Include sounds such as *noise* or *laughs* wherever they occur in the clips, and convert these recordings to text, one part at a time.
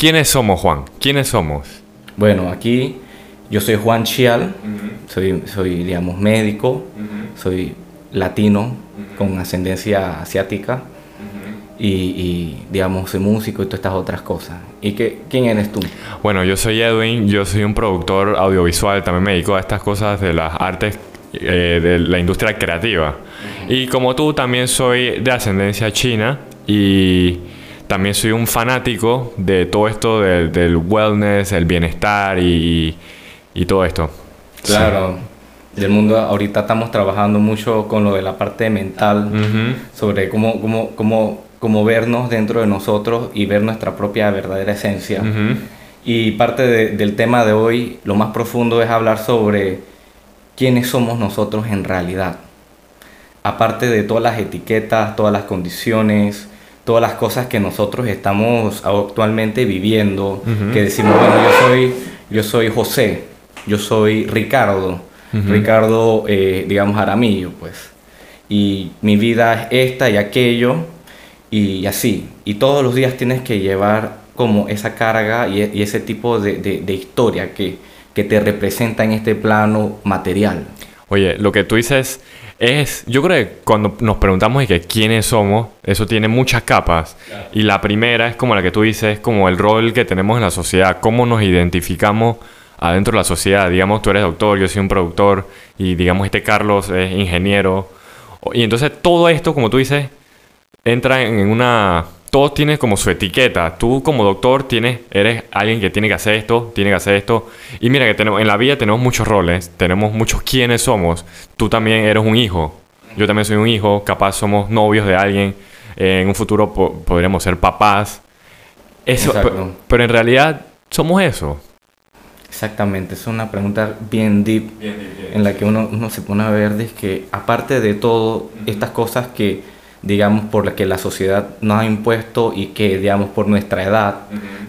¿Quiénes somos, Juan? ¿Quiénes somos? Bueno, aquí yo soy Juan Chial, soy, soy, digamos, médico, soy latino con ascendencia asiática y, digamos, soy músico y todas estas otras cosas. ¿Y qué, quién eres tú? Bueno, yo soy Edwin, yo soy un productor audiovisual, también me dedico a estas cosas de las artes eh, de la industria creativa. Y como tú, también soy de ascendencia china y también soy un fanático de todo esto del, wellness, el bienestar y, y todo esto. Claro. Del mundo ahorita estamos trabajando mucho con lo de la parte mental, sobre cómo, cómo, cómo como vernos dentro de nosotros y ver nuestra propia verdadera esencia. Y parte del tema de hoy, lo más profundo es hablar sobre quiénes somos nosotros en realidad. Aparte de todas las etiquetas, todas las condiciones, todas las cosas que nosotros estamos actualmente viviendo, que decimos, bueno, yo soy, yo soy José, yo soy Ricardo, Ricardo, eh, digamos, Aramillo, pues. Y mi vida es esta y aquello, y así. Y todos los días tienes que llevar como esa carga y, ese tipo de, historia que, que, te representa en este plano material. Oye, lo que tú dices es, yo creo que cuando nos preguntamos de que quiénes somos, eso tiene muchas capas. Y la primera es como la que tú dices, como el rol que tenemos en la sociedad, cómo nos identificamos adentro de la sociedad. Digamos, tú eres doctor, yo soy un productor y digamos, este Carlos es ingeniero. Y entonces todo esto, como tú dices, entra en una... Todos tienen como su etiqueta. Tú como doctor tienes, eres alguien que tiene que hacer esto, tiene que hacer esto. Y mira que tenemos, en la vida tenemos muchos roles, tenemos muchos quiénes somos. Tú también eres un hijo. Yo también soy un hijo, capaz somos novios de alguien. en un futuro podríamos ser papás. Eso, pero, en realidad somos eso. Exactamente, es una pregunta bien deep, en la que uno, uno, se pone a ver de que aparte de todo, estas cosas que digamos, por la que la sociedad nos ha impuesto y que, digamos, por nuestra edad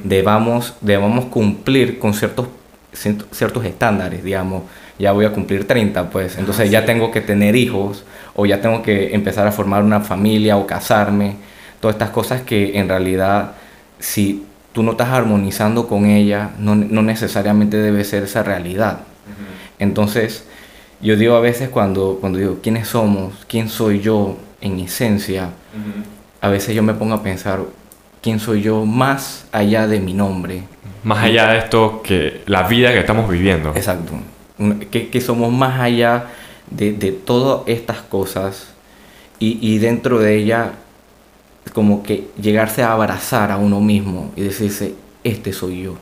debamos, debamos cumplir con ciertos, ciertos estándares, digamos. Ya voy a cumplir 30, pues, entonces ya tengo que tener hijos o ya tengo que empezar a formar una familia o casarme. Todas estas cosas que en realidad, si tú no estás armonizando con ella, no, no necesariamente debe ser esa realidad. Entonces, yo digo a veces cuando, cuando digo, ¿quiénes somos? ¿Quién soy yo? En esencia, a veces yo me pongo a pensar quién soy yo más allá de mi nombre. Más allá de esto que la vida que estamos viviendo. Exacto. Que, que somos más allá de, de todas estas cosas y, y, dentro de ella como que llegarse a abrazar a uno mismo y decirse, este soy yo,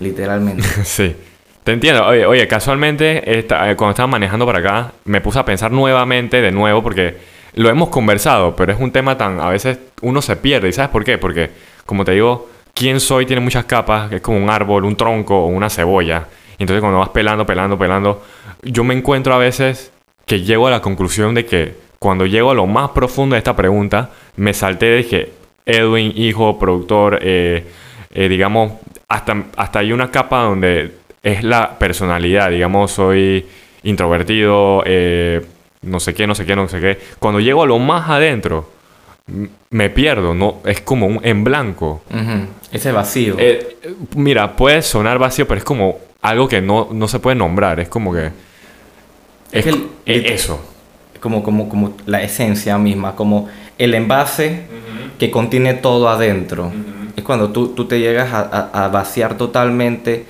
literalmente. *laughs* sí. Te entiendo. Oye, oye casualmente, eh, cuando estaba manejando para acá, me puse a pensar nuevamente, de nuevo, porque lo hemos conversado, pero es un tema tan, a veces uno se pierde. ¿Y sabes por qué? Porque, como te digo, quién soy tiene muchas capas, es como un árbol, un tronco o una cebolla. Entonces cuando vas pelando, pelando, pelando, yo me encuentro a veces que llego a la conclusión de que cuando llego a lo más profundo de esta pregunta, me salté de que Edwin, hijo, productor, eh, eh, digamos, hasta, hasta hay una capa donde es la personalidad, digamos, soy introvertido, eh, no sé qué, no sé qué, no sé qué. Cuando llego a lo más adentro, me pierdo, no, es como un en blanco. Ese vacío. Eh, mira, puede sonar vacío, pero es como algo que no, no se puede nombrar, es como que... Es, el, eso. Como, como, como la esencia misma, como el envase que contiene todo adentro. Es cuando tú, tú te llegas a, a, vaciar totalmente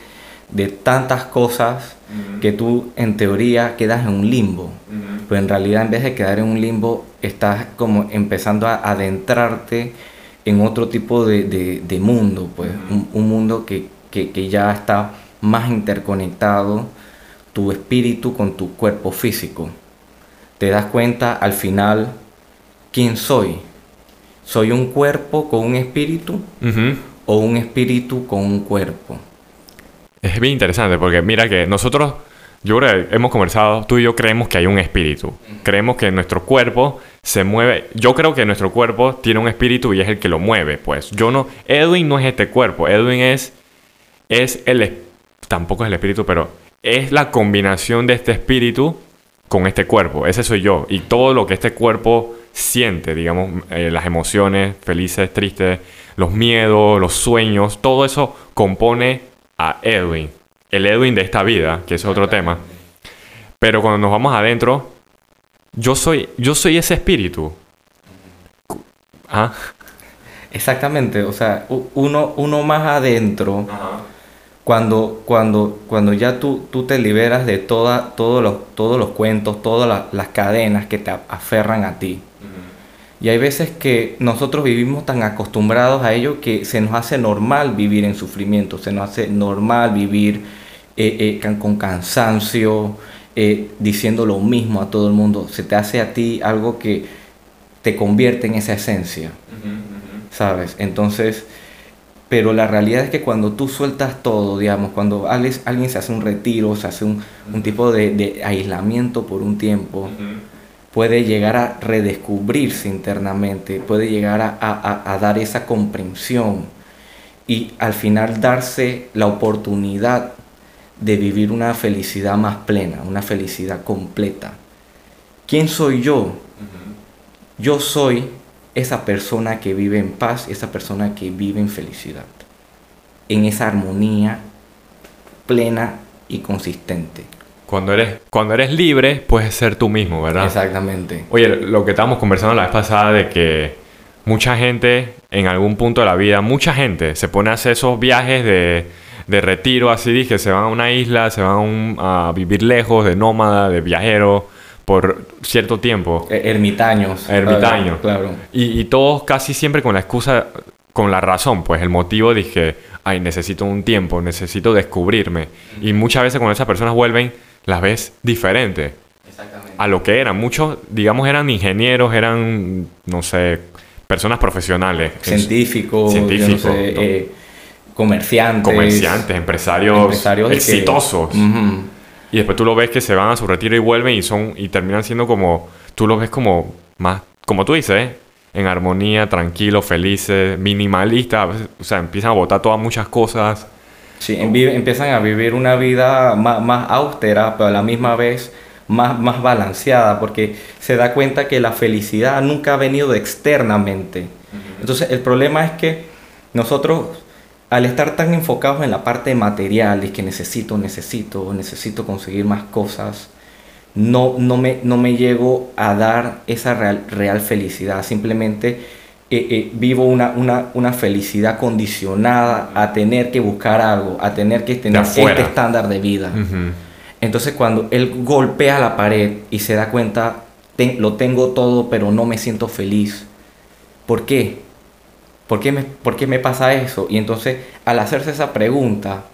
de tantas cosas que tú en teoría quedas en un limbo pero en realidad en vez de quedar en un limbo, estás como empezando a adentrarte en otro tipo de, de, mundo, pues un, mundo que, que, que, ya está más interconectado, tu espíritu con tu cuerpo físico. Te das cuenta al final quién soy. ¿Soy un cuerpo con un espíritu o un espíritu con un cuerpo? Es bien interesante porque mira que nosotros yo creo que hemos conversado, tú y yo creemos que hay un espíritu. Creemos que nuestro cuerpo se mueve. Yo creo que nuestro cuerpo tiene un espíritu y es el que lo mueve. Pues yo no. Edwin no es este cuerpo. Edwin es. Es el. Tampoco es el espíritu, pero es la combinación de este espíritu con este cuerpo. Ese soy yo. Y todo lo que este cuerpo siente, digamos, eh, las emociones felices, tristes, los miedos, los sueños, todo eso compone a Edwin. El Edwin de esta vida, que es otro tema. Pero cuando nos vamos adentro, yo soy, yo soy ese espíritu. ¿Ah? Exactamente, o sea, uno, uno más adentro, cuando, cuando, cuando ya tú, tú te liberas de toda, todos, los, todos los cuentos, todas las, cadenas que te aferran a ti. Y hay veces que nosotros vivimos tan acostumbrados a ello que se nos hace normal vivir en sufrimiento, se nos hace normal vivir eh, eh, con cansancio, eh, diciendo lo mismo a todo el mundo. Se te hace a ti algo que te convierte en esa esencia, ¿sabes? Entonces, pero la realidad es que cuando tú sueltas todo, digamos, cuando alguien se hace un retiro, se hace un, tipo de, aislamiento por un tiempo, puede llegar a redescubrirse internamente, puede llegar a, dar esa comprensión y al final darse la oportunidad de vivir una felicidad más plena, una felicidad completa. ¿Quién soy yo? Yo soy esa persona que vive en paz, esa persona que vive en felicidad, en esa armonía plena y consistente. Cuando eres, cuando eres libre, puedes ser tú mismo, ¿verdad? Exactamente. Oye, lo que estábamos conversando la vez pasada de que mucha gente, en algún punto de la vida, mucha gente se pone a hacer esos viajes de, de retiro, así dije, se van a una isla, se van a, vivir lejos, de nómada, de viajero, por cierto tiempo. E, ermitaños. Ermitaños. Claro. Y, y todos casi siempre con la excusa, con la razón, pues el motivo dije, ay, necesito un tiempo, necesito descubrirme. Y muchas veces cuando esas personas vuelven, las ves diferentes a lo que eran. Muchos, digamos, eran ingenieros, eran, no sé, personas profesionales. Científicos, científicos eh, comerciantes. Comerciantes, empresarios, exitosos. Y después tú lo ves que se van a su retiro y vuelven y son y terminan siendo como, tú lo ves como más, como tú dices, ¿eh? en armonía, tranquilos, felices, minimalistas. O sea, empiezan a botar todas muchas cosas Sí, empiezan a vivir una vida más, austera, pero a la misma vez más, más balanceada, porque se da cuenta que la felicidad nunca ha venido externamente. Entonces el problema es que nosotros, al estar tan enfocados en la parte material, y que necesito, necesito, necesito conseguir más cosas, no, no, me, no me llego a dar esa real, real felicidad. Simplemente eh, eh, vivo una, una, una, felicidad condicionada a tener que buscar algo, a tener que tener este estándar de vida. Entonces cuando él golpea la pared y se da cuenta, lo tengo todo, pero no me siento feliz. ¿Por qué? ¿Por qué, me, ¿Por qué me pasa eso? Y entonces al hacerse esa pregunta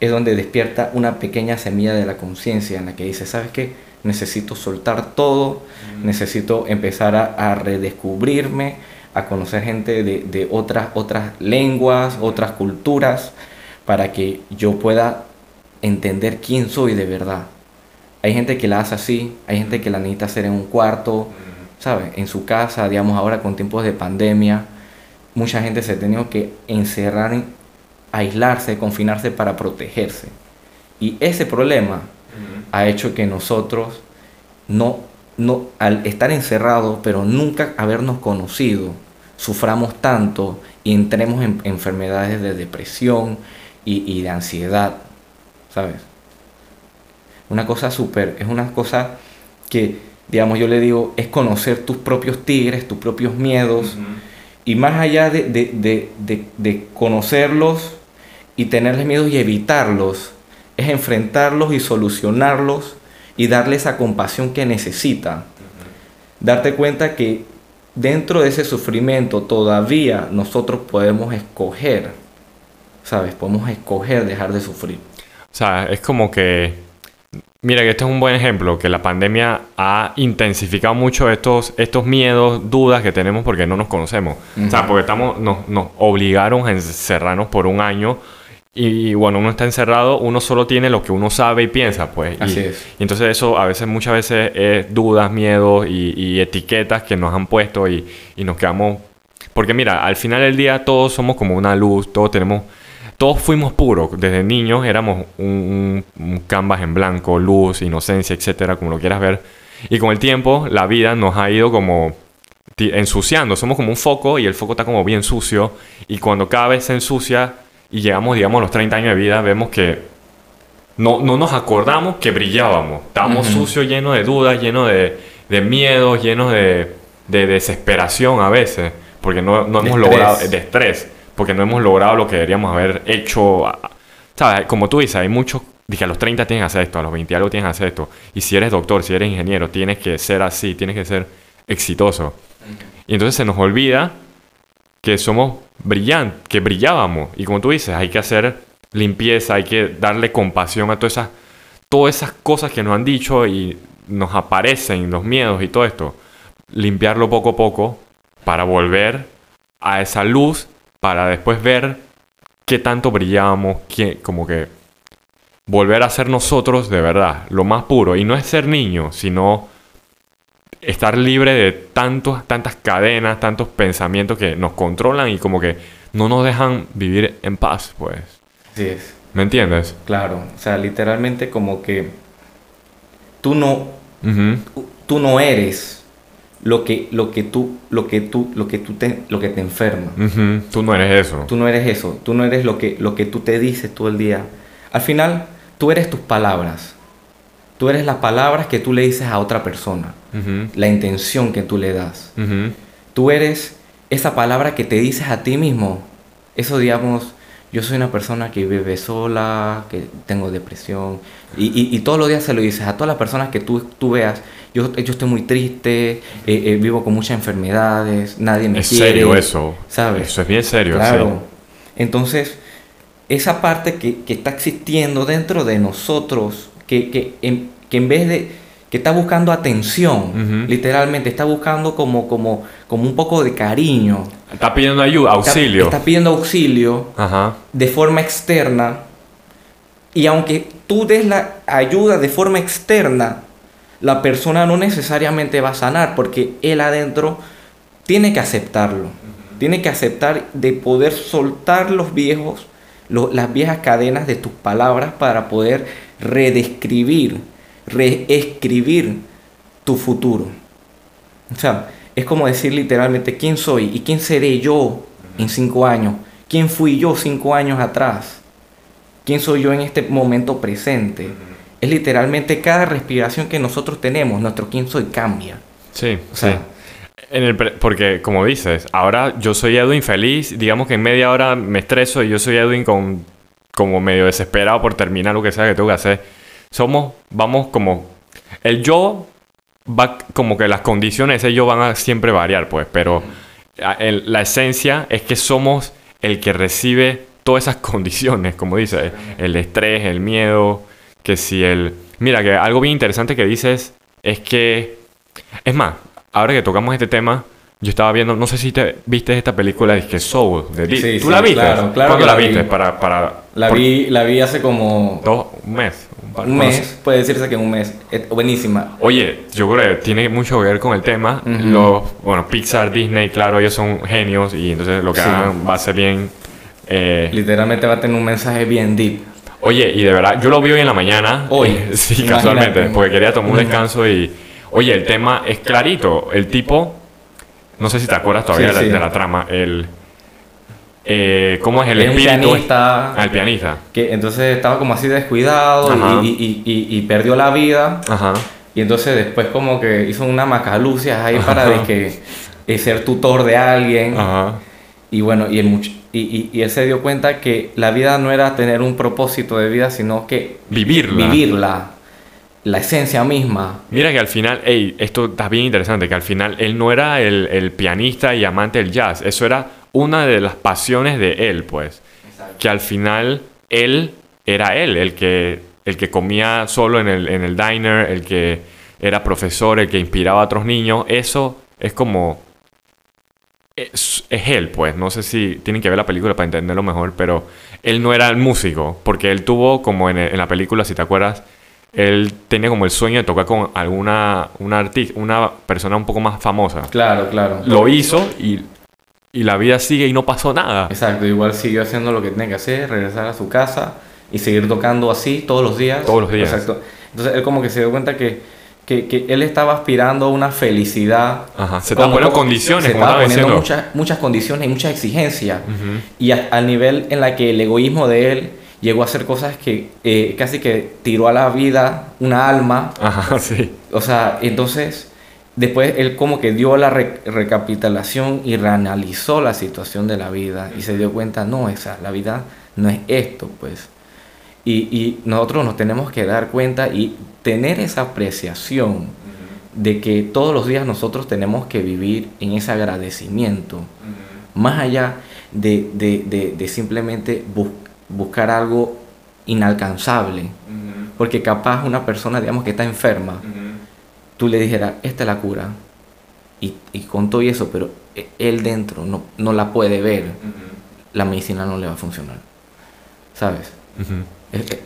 es donde despierta una pequeña semilla de la conciencia en la que dice, ¿sabes qué? Necesito soltar todo, necesito empezar a, a redescubrirme, a conocer gente de, otras, otras lenguas, otras culturas, para que yo pueda entender quién soy de verdad. Hay gente que la hace así, hay gente que la necesita hacer en un cuarto, ¿sabes? En su casa, digamos ahora con tiempos de pandemia, mucha gente se ha tenido que encerrar, aislarse, confinarse para protegerse. Y ese problema ha hecho que nosotros no, no, al estar encerrados, pero nunca habernos conocido, suframos tanto y entremos en enfermedades de depresión y, de ansiedad, ¿sabes? Una cosa súper, es una cosa que, digamos, yo le digo, es conocer tus propios tigres, tus propios miedos, y más allá de, de, conocerlos y tenerles miedo y evitarlos, es enfrentarlos y solucionarlos y darle esa compasión que necesita. Darte cuenta que dentro de ese sufrimiento todavía nosotros podemos escoger, ¿sabes? Podemos escoger dejar de sufrir. O sea, es como que, mira que este es un buen ejemplo, que la pandemia ha intensificado mucho estos, estos miedos, dudas que tenemos porque no nos conocemos. O sea, porque estamos, nos, nos obligaron a encerrarnos por un año y, bueno, uno está encerrado, uno solo tiene lo que uno sabe y piensa, pues. Así es. Y entonces eso a veces, muchas veces es dudas, miedos y, etiquetas que nos han puesto y, nos quedamos... Porque mira, al final del día todos somos como una luz, todos tenemos... Todos fuimos puros, desde niños éramos un, un canvas en blanco, luz, inocencia, etcétera, como lo quieras ver. Y con el tiempo, la vida nos ha ido como ensuciando. Somos como un foco y el foco está como bien sucio. Y cuando cada vez se ensucia y llegamos, digamos, a los 30 años de vida, vemos que no, no nos acordamos que brillábamos. Estábamos sucios, llenos de dudas, llenos de, de miedos, llenos de, de desesperación a veces. Porque no, no hemos estrés. logrado, de estrés, porque no hemos logrado lo que deberíamos haber hecho. ¿Sabes? Como tú dices, hay muchos Dije, a los 30 tienes que hacer esto, a los 20 algo tienes que hacer esto. Y si eres doctor, si eres ingeniero, tienes que ser así, tienes que ser exitoso. Y entonces se nos olvida que somos brillantes, que brillábamos. Y como tú dices, hay que hacer limpieza, hay que darle compasión a todas esas, todas esas cosas que nos han dicho y nos aparecen, los miedos y todo esto. Limpiarlo poco a poco para volver a esa luz, para después ver qué tanto brillábamos, qué, como que volver a ser nosotros de verdad, lo más puro. Y no es ser niño, sino estar libre de tantos, tantas cadenas, tantos pensamientos que nos controlan y como que no nos dejan vivir en paz, pues. Así es. ¿Me entiendes? Claro. O sea, literalmente como que tú no, tú no eres lo que, lo que tú, lo que tú, lo que tú te, lo que te enferma. Ujú. Tú no eres eso. Tú no eres eso. Tú no eres lo que, lo que tú te dices todo el día. Al final, tú eres tus palabras. Tú eres las palabras que tú le dices a otra persona. Ujú. La intención que tú le das. Ujú. Tú eres esa palabra que te dices a ti mismo. Eso, digamos, yo soy una persona que vive sola, que tengo depresión. Y, y- y todos los días se lo dices a todas las personas que tú, tú veas. Yo, yo estoy muy triste, eh, eh, vivo con muchas enfermedades, nadie me Es quiere. serio eso. ¿Sabes? Eso es bien serio. Claro. Entonces, esa parte que, que está existiendo dentro de nosotros, que, que, en, que en vez de que está buscando atención, literalmente está buscando como, como, como un poco de cariño. Está pidiendo ayuda, auxilio. Está, pidiendo auxilio Ajá. de forma externa. Y aunque tú des la ayuda de forma externa, la persona no necesariamente va a sanar porque él adentro tiene que aceptarlo. Tiene que aceptar de poder soltar los viejos, lo- las viejas cadenas de tus palabras para poder redescribir, reescribir tu futuro. O sea, es como decir literalmente quién soy y quién seré yo en cinco años. ¿Quién fui yo cinco años atrás? ¿Quién soy yo en este momento presente? Es literalmente cada respiración que nosotros tenemos, nuestro quién soy cambia. Sí, O sea, sí. En el porque, como dices, ahora yo soy Edwin feliz. Digamos que en media hora me estreso y yo soy Edwin con, como medio desesperado por terminar lo que sea que tengo que hacer. Somos, vamos como. El yo va como que las condiciones de ese yo van a siempre variar, pues. Pero el- la esencia es que somos el que recibe todas esas *laughs* condiciones, como dice, el estrés, el miedo, que si el... Mira, que algo bien interesante que dices es que... Es más, ahora que tocamos este tema, yo estaba viendo, no sé si te viste esta película de que Soul, de. Sí, ¿Tú sí, la viste? claro, claro ¿Cuándo la la vi. viste? Para, para, la por- vi, la vi hace como Dos, un mes. un un no mes, puede decirse que un mes. Es buenísima. Oye, yo creo que tiene mucho que ver con el tema. Ujú. Los, bueno, Pixar, Disney, claro, ellos son genios y entonces lo que Sí. hagan va a ser bien. eh, Literalmente va a tener un mensaje bien deep. oye, y de verdad, yo lo vi hoy en la mañana. Hoy, *laughs* sí, imagínate. casualmente, porque quería tomar un descanso y. Oye, el tema es clarito. El tipo. No sé si te acuerdas todavía Sí, de, sí. de la trama. El. Eh, ¿Cómo es el Es espíritu? pianista. Ah, el pianista. Que entonces estaba como así descuidado Ajá. y, y- y- y perdió la vida. Ajá. Y entonces después como que hizo una macalucia ahí para de que eh, ser tutor de alguien. Ajá. Y bueno, y, el much- y, él se dio cuenta que la vida no era tener un propósito de vida, sino que Vivirla. vivirla, la esencia misma. Mira que al final, ey, esto está bien interesante, que al final él no era el, el pianista y amante del jazz, eso era una de las pasiones de él, pues. Que al final él era él, el que, el que comía solo en el, en el diner, el que era profesor, el que inspiraba a otros niños, eso es como... Es, es él, pues. No sé si tienen que ver la película para entenderlo mejor, pero él no era el músico, porque él tuvo, como en, en la película, si te acuerdas, él tenía como el sueño de tocar con alguna una artista, una persona un poco más famosa. Claro, claro. Lo hizo y, y la vida sigue y no pasó nada. Exacto, igual siguió haciendo lo que tenía que hacer, regresar a su casa y seguir tocando así todos los días. Todos los días. Exacto. Entonces él como que se dio cuenta que, que, que él estaba aspirando a una felicidad. Ajá, se estaban poniendo condiciones, se como estaba estaba poniendo muchas, muchas condiciones y muchas exigencias. Y a- al nivel en la que el egoísmo de él llegó a hacer cosas que eh, casi que tiró a la vida una alma. Ajá, *laughs* sí. O sea, entonces, después él como que dio la re- recapitulación y reanalizó la situación de la vida y se dio cuenta, no, esa, la vida no es esto, pues. Y, y nosotros nos tenemos que dar cuenta y tener esa apreciación de que todos los días nosotros tenemos que vivir en ese agradecimiento, más allá de, de- de- de simplemente bus- buscar algo inalcanzable. Porque capaz una persona, digamos, que está enferma, tú le dijeras, esta es la cura, y, y con todo y eso, pero e- él dentro no, no la puede ver, la medicina no le va a funcionar. ¿Sabes? Es, es-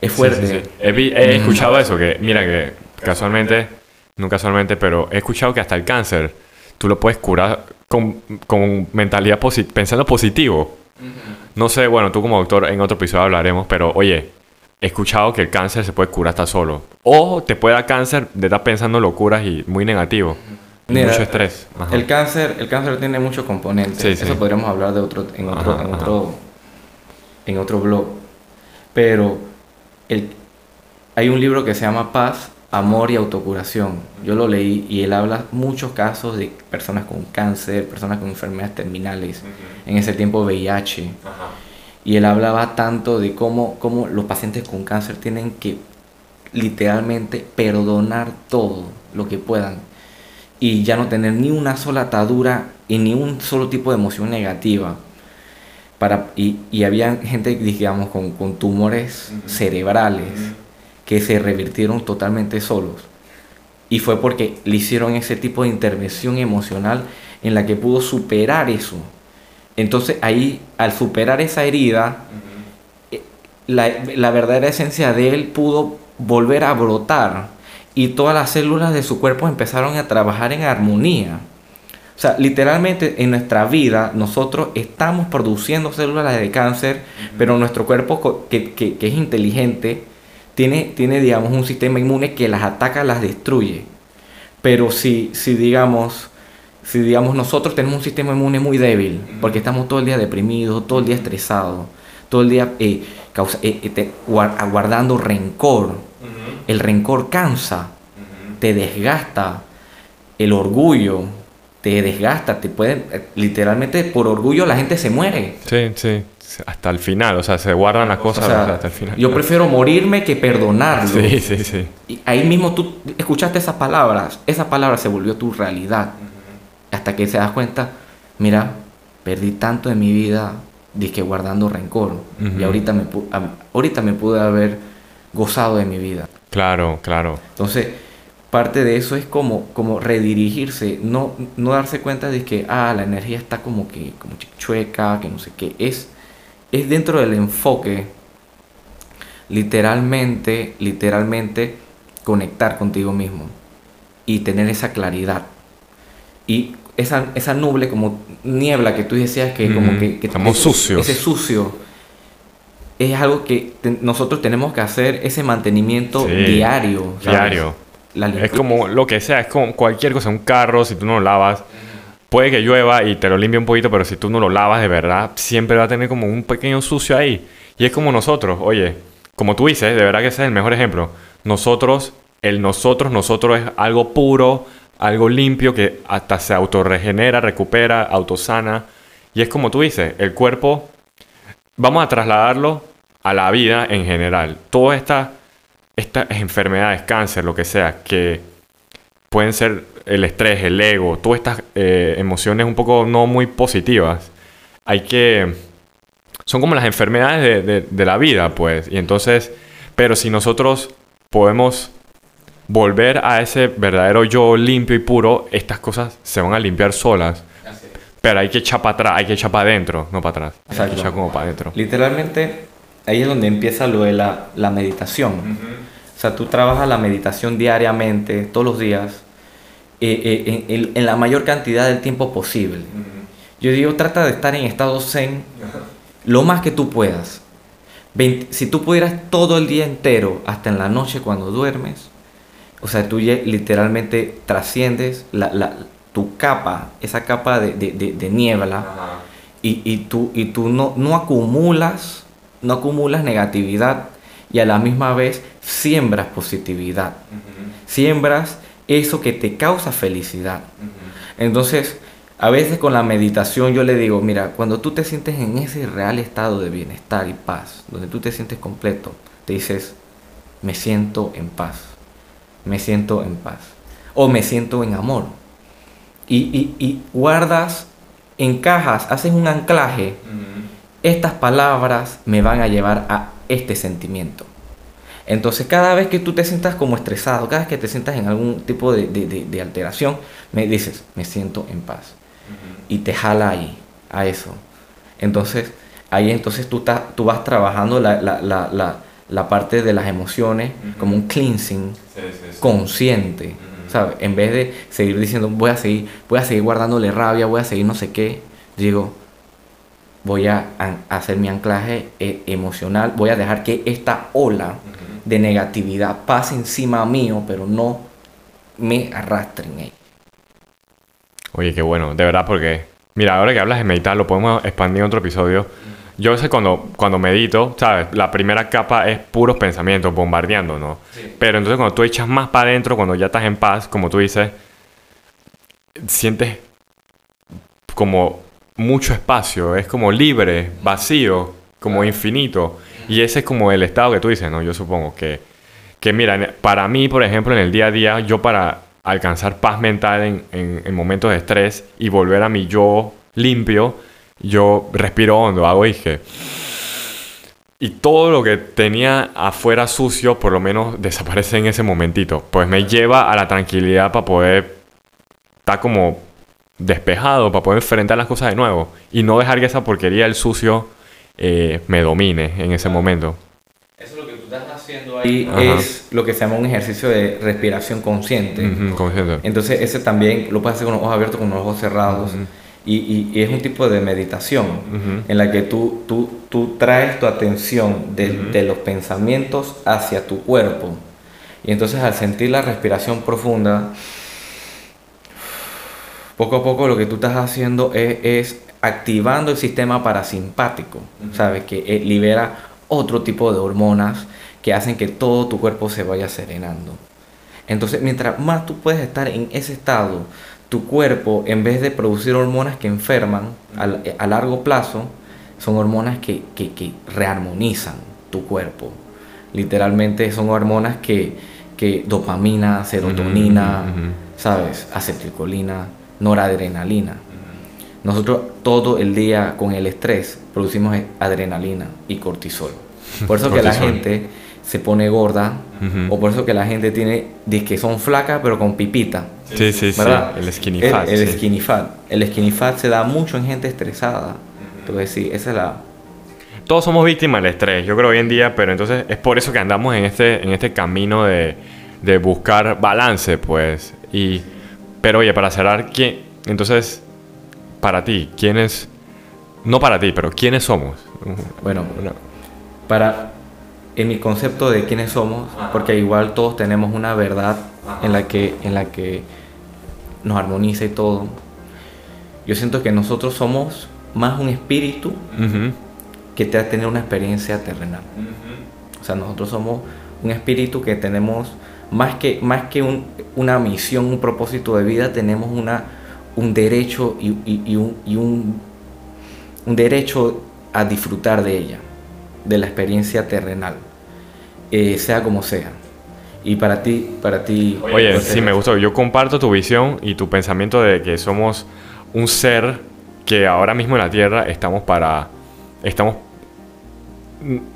es fuerte. Sí, sí, sí. He, escuchado eso, que mira que casualmente, no casualmente, pero he escuchado que hasta el cáncer tú lo puedes curar con, con mentalidad positiva, pensando positivo. No sé, bueno, tú como doctor en otro episodio hablaremos, pero oye, he escuchado que el cáncer se puede curar hasta solo. O te puede dar cáncer de estar pensando locuras y muy negativo. Mira, mucho estrés. Ajá. El cáncer, el cáncer tiene muchos componentes. Sí, sí. Eso podríamos hablar de otro, en otro, Ajá, en ajá. otro, en otro blog. Pero el, hay un libro que se llama Paz, Amor y Autocuración. Yo lo leí y él habla muchos casos de personas con cáncer, personas con enfermedades terminales. En ese tiempo VIH. Y él hablaba tanto de cómo, cómo los pacientes con cáncer tienen que literalmente perdonar todo lo que puedan y ya no tener ni una sola atadura y ni un solo tipo de emoción negativa. Para, y, y había gente, digamos, con, con tumores cerebrales que se revirtieron totalmente solos. Y fue porque le hicieron ese tipo de intervención emocional en la que pudo superar eso. Entonces ahí, al superar esa herida, eh, la, la verdadera esencia de él pudo volver a brotar y todas las células de su cuerpo empezaron a trabajar en armonía. O sea, literalmente en nuestra vida nosotros estamos produciendo células de cáncer, pero nuestro cuerpo que, que- que es inteligente tiene, tiene, digamos, un sistema inmune que las ataca, las destruye. Pero si, si digamos, si digamos nosotros tenemos un sistema inmune muy débil, porque estamos todo el día deprimidos, todo el día estresados, todo el día eh, causa- eh, eh, te- guar- aguardando rencor, el rencor cansa, te desgasta, el orgullo te desgasta, te pueden, eh, literalmente por orgullo la gente se muere. Sí, sí. Hasta el final, o sea, se guardan las O cosas sea, hasta el final. yo prefiero morirme que perdonarlo. Sí, sí, sí. Y ahí mismo tú escuchaste esas palabras, esa palabra se volvió tu realidad. Hasta que se das cuenta, mira, perdí tanto de mi vida que guardando rencor. Y ahorita me, ahorita me pude haber gozado de mi vida. Claro, claro. Entonces, parte de eso es como, como redirigirse, no, no darse cuenta de que, ah, la energía está como que como chueca, que no sé qué. Es, es dentro del enfoque, literalmente, literalmente conectar contigo mismo y tener esa claridad. Y esa, esa nuble como niebla que tú decías que como que, que Estamos ese- sucios. Ese sucio es algo que te- nosotros tenemos que hacer ese mantenimiento Sí, diario. ¿sabes? Diario. La Es como lo que sea, es como cualquier cosa, un carro, si tú no lo lavas, puede que llueva y te lo limpie un poquito, pero si tú no lo lavas de verdad, siempre va a tener como un pequeño sucio ahí. Y es como nosotros, oye, como tú dices, de verdad que ese es el mejor ejemplo. Nosotros, el nosotros, nosotros es algo puro, algo limpio que hasta se autorregenera, recupera, autosana. Y es como tú dices, el cuerpo, vamos a trasladarlo a la vida en general. Todas estas estas enfermedades, cáncer, lo que sea, que pueden ser el estrés, el ego, todas estas eh, emociones un poco no muy positivas, hay que... Son como las enfermedades de, de- de la vida, pues. Y entonces, pero si nosotros podemos volver a ese verdadero yo limpio y puro, estas cosas se van a limpiar solas. Pero hay que echar para atrás, hay que echar para adentro, no para atrás. Hay Exacto. que echar como para adentro. Literalmente, ahí es donde empieza lo de la, la meditación. O sea, tú trabajas la meditación diariamente, todos los días, eh, eh, en, en- en la mayor cantidad del tiempo posible. Yo digo, trata de estar en estado zen *laughs* lo más que tú puedas. Veinte- si tú pudieras todo el día entero, hasta en la noche cuando duermes, O sea, tú literalmente trasciendes la, tu capa, esa capa de, niebla, y, tú, y tú no, no acumulas, no acumulas negatividad y a la misma vez siembras positividad. Siembras eso que te causa felicidad. Entonces, a veces con la meditación yo le digo, mira, cuando tú te sientes en ese real estado de bienestar y paz, donde tú te sientes completo, te dices, me siento en paz me siento en paz o me siento en amor. Y, guardas, encajas, haces un anclaje. Estas palabras me van a llevar a este sentimiento. Entonces cada vez que tú te sientas como estresado, cada vez que te sientas en algún tipo de, alteración, me dices, me siento en paz. Y te jala ahí, a eso. Entonces, ahí entonces tú, tú vas trabajando la, la la parte de las emociones como un cleansing consciente, ¿sabes? En vez de seguir diciendo, voy a seguir, voy a seguir guardándole rabia, voy a seguir no sé qué, digo, voy a, hacer mi anclaje eh, emocional, voy a dejar que esta ola de negatividad pase encima mío, pero no me arrastren ahí. Oye, qué bueno, de verdad, porque, mira, ahora que hablas de meditar, lo podemos expandir en otro episodio yo veces cuando, cuando medito, ¿sabes? La primera capa es puros pensamientos, bombardeando, ¿no? Pero entonces cuando tú echas más para adentro, cuando ya estás en paz, como tú dices, sientes como mucho espacio, es como libre, vacío, como infinito. Y ese es como el estado que tú dices, ¿no? Yo supongo que, que mira, para mí, por ejemplo, en el día a día, yo para alcanzar paz mental en, en, en momentos de estrés y volver a mi yo limpio, yo respiro hondo, hago dije. Y todo lo que tenía afuera sucio, por lo menos desaparece en ese momentito. Pues me lleva a la tranquilidad para poder estar como despejado, para poder enfrentar las cosas de nuevo. Y no dejar que esa porquería, el sucio, eh, me domine en ese momento. Eso es lo que tú estás haciendo ahí es lo que se llama un ejercicio de respiración consciente. Entonces ese también lo puedes hacer con los ojos abiertos, con los ojos cerrados. Y, es un tipo de meditación en la que tú, tú, tú traes tu atención de, los pensamientos hacia tu cuerpo. Y entonces al sentir la respiración profunda, poco a poco lo que tú estás haciendo es, activando el sistema parasimpático, ¿sabes? Que eh, libera otro tipo de hormonas que hacen que todo tu cuerpo se vaya serenando. Entonces, mientras más tú puedes estar en ese estado, tu cuerpo, en vez de producir hormonas que enferman a, largo plazo, son hormonas que, rearmonizan tu cuerpo. Literalmente son hormonas que, que dopamina, serotonina, ¿sabes? Acetilcolina, noradrenalina. Nosotros todo el día con el estrés producimos adrenalina y cortisol. Por eso que la gente se pone gorda o por eso que la gente tiene de que son flacas pero con pipita Sí, sí, sí. El skinny fat. El, skinny fat. El skinny fat se da mucho en gente estresada. Entonces, sí, esa es la. Todos somos víctimas del estrés, yo creo hoy en día, pero entonces es por eso que andamos en este, en este camino de, de buscar balance, pues. Y, pero oye, para cerrar, ¿quién, entonces, para ti, ¿quiénes, no para ti, pero quiénes somos? Bueno, para, en mi concepto de quiénes somos, porque igual todos tenemos una verdad en la que, en la que nos armoniza y todo. Yo siento que nosotros somos más un espíritu que te ha tener una experiencia terrenal. O sea, nosotros somos un espíritu que tenemos más que, más que una misión, un propósito de vida, tenemos una, un derecho y, un, y un, un, derecho a disfrutar de ella, de la experiencia terrenal, eh, sea como sea. Y para ti, para ti... Oye, sí, me gustó. Yo comparto tu visión y tu pensamiento de que somos un ser que ahora mismo en la Tierra estamos para... Estamos...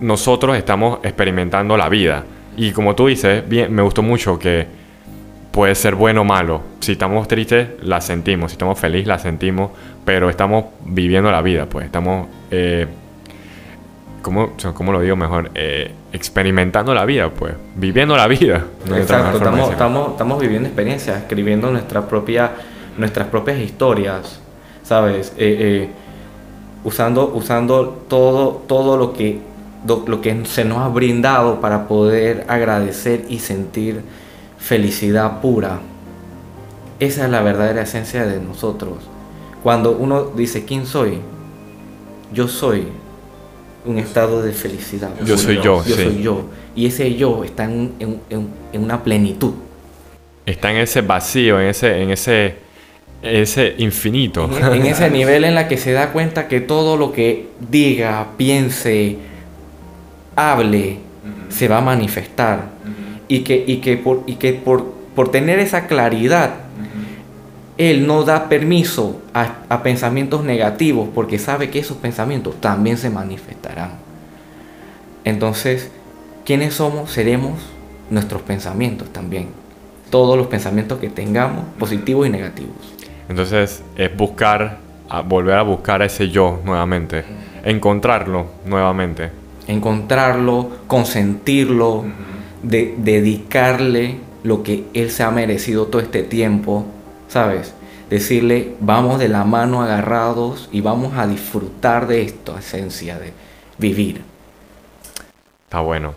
Nosotros estamos experimentando la vida. Y como tú dices, bien, me gustó mucho que puede ser bueno o malo. Si estamos tristes, la sentimos. Si estamos felices, la sentimos. Pero estamos viviendo la vida, pues. Estamos... Eh, ¿cómo, ¿cómo, lo digo mejor? Eh, experimentando la vida, pues, viviendo la vida. Exacto, estamos, estamos, estamos, viviendo experiencias, escribiendo nuestra propia, nuestras propias historias, ¿sabes? Eh, eh, usando usando todo, todo lo, que, lo que se nos ha brindado para poder agradecer y sentir felicidad pura. Esa es la verdadera esencia de nosotros. Cuando uno dice, ¿quién soy? Yo soy un estado de felicidad. Yo soy yo, Yo sí. soy yo. Y ese yo está en, en- en- una plenitud. Está en ese vacío, en ese, en ese, ese infinito. En, en ese *laughs* nivel en la que se da cuenta que todo lo que diga, piense, hable, se va a manifestar. Y que, y que, por, y que por, por tener esa claridad, él no da permiso a, a pensamientos negativos porque sabe que esos pensamientos también se manifestarán. Entonces, ¿quiénes somos? Seremos nuestros pensamientos también. Todos los pensamientos que tengamos, positivos y negativos. Entonces es buscar, a- volver a buscar a ese yo nuevamente. Encontrarlo nuevamente. encontrarlo, consentirlo, de- dedicarle lo que él se ha merecido todo este tiempo, ¿sabes? Decirle, vamos de la mano agarrados y vamos a disfrutar de esta esencia de vivir. Está bueno.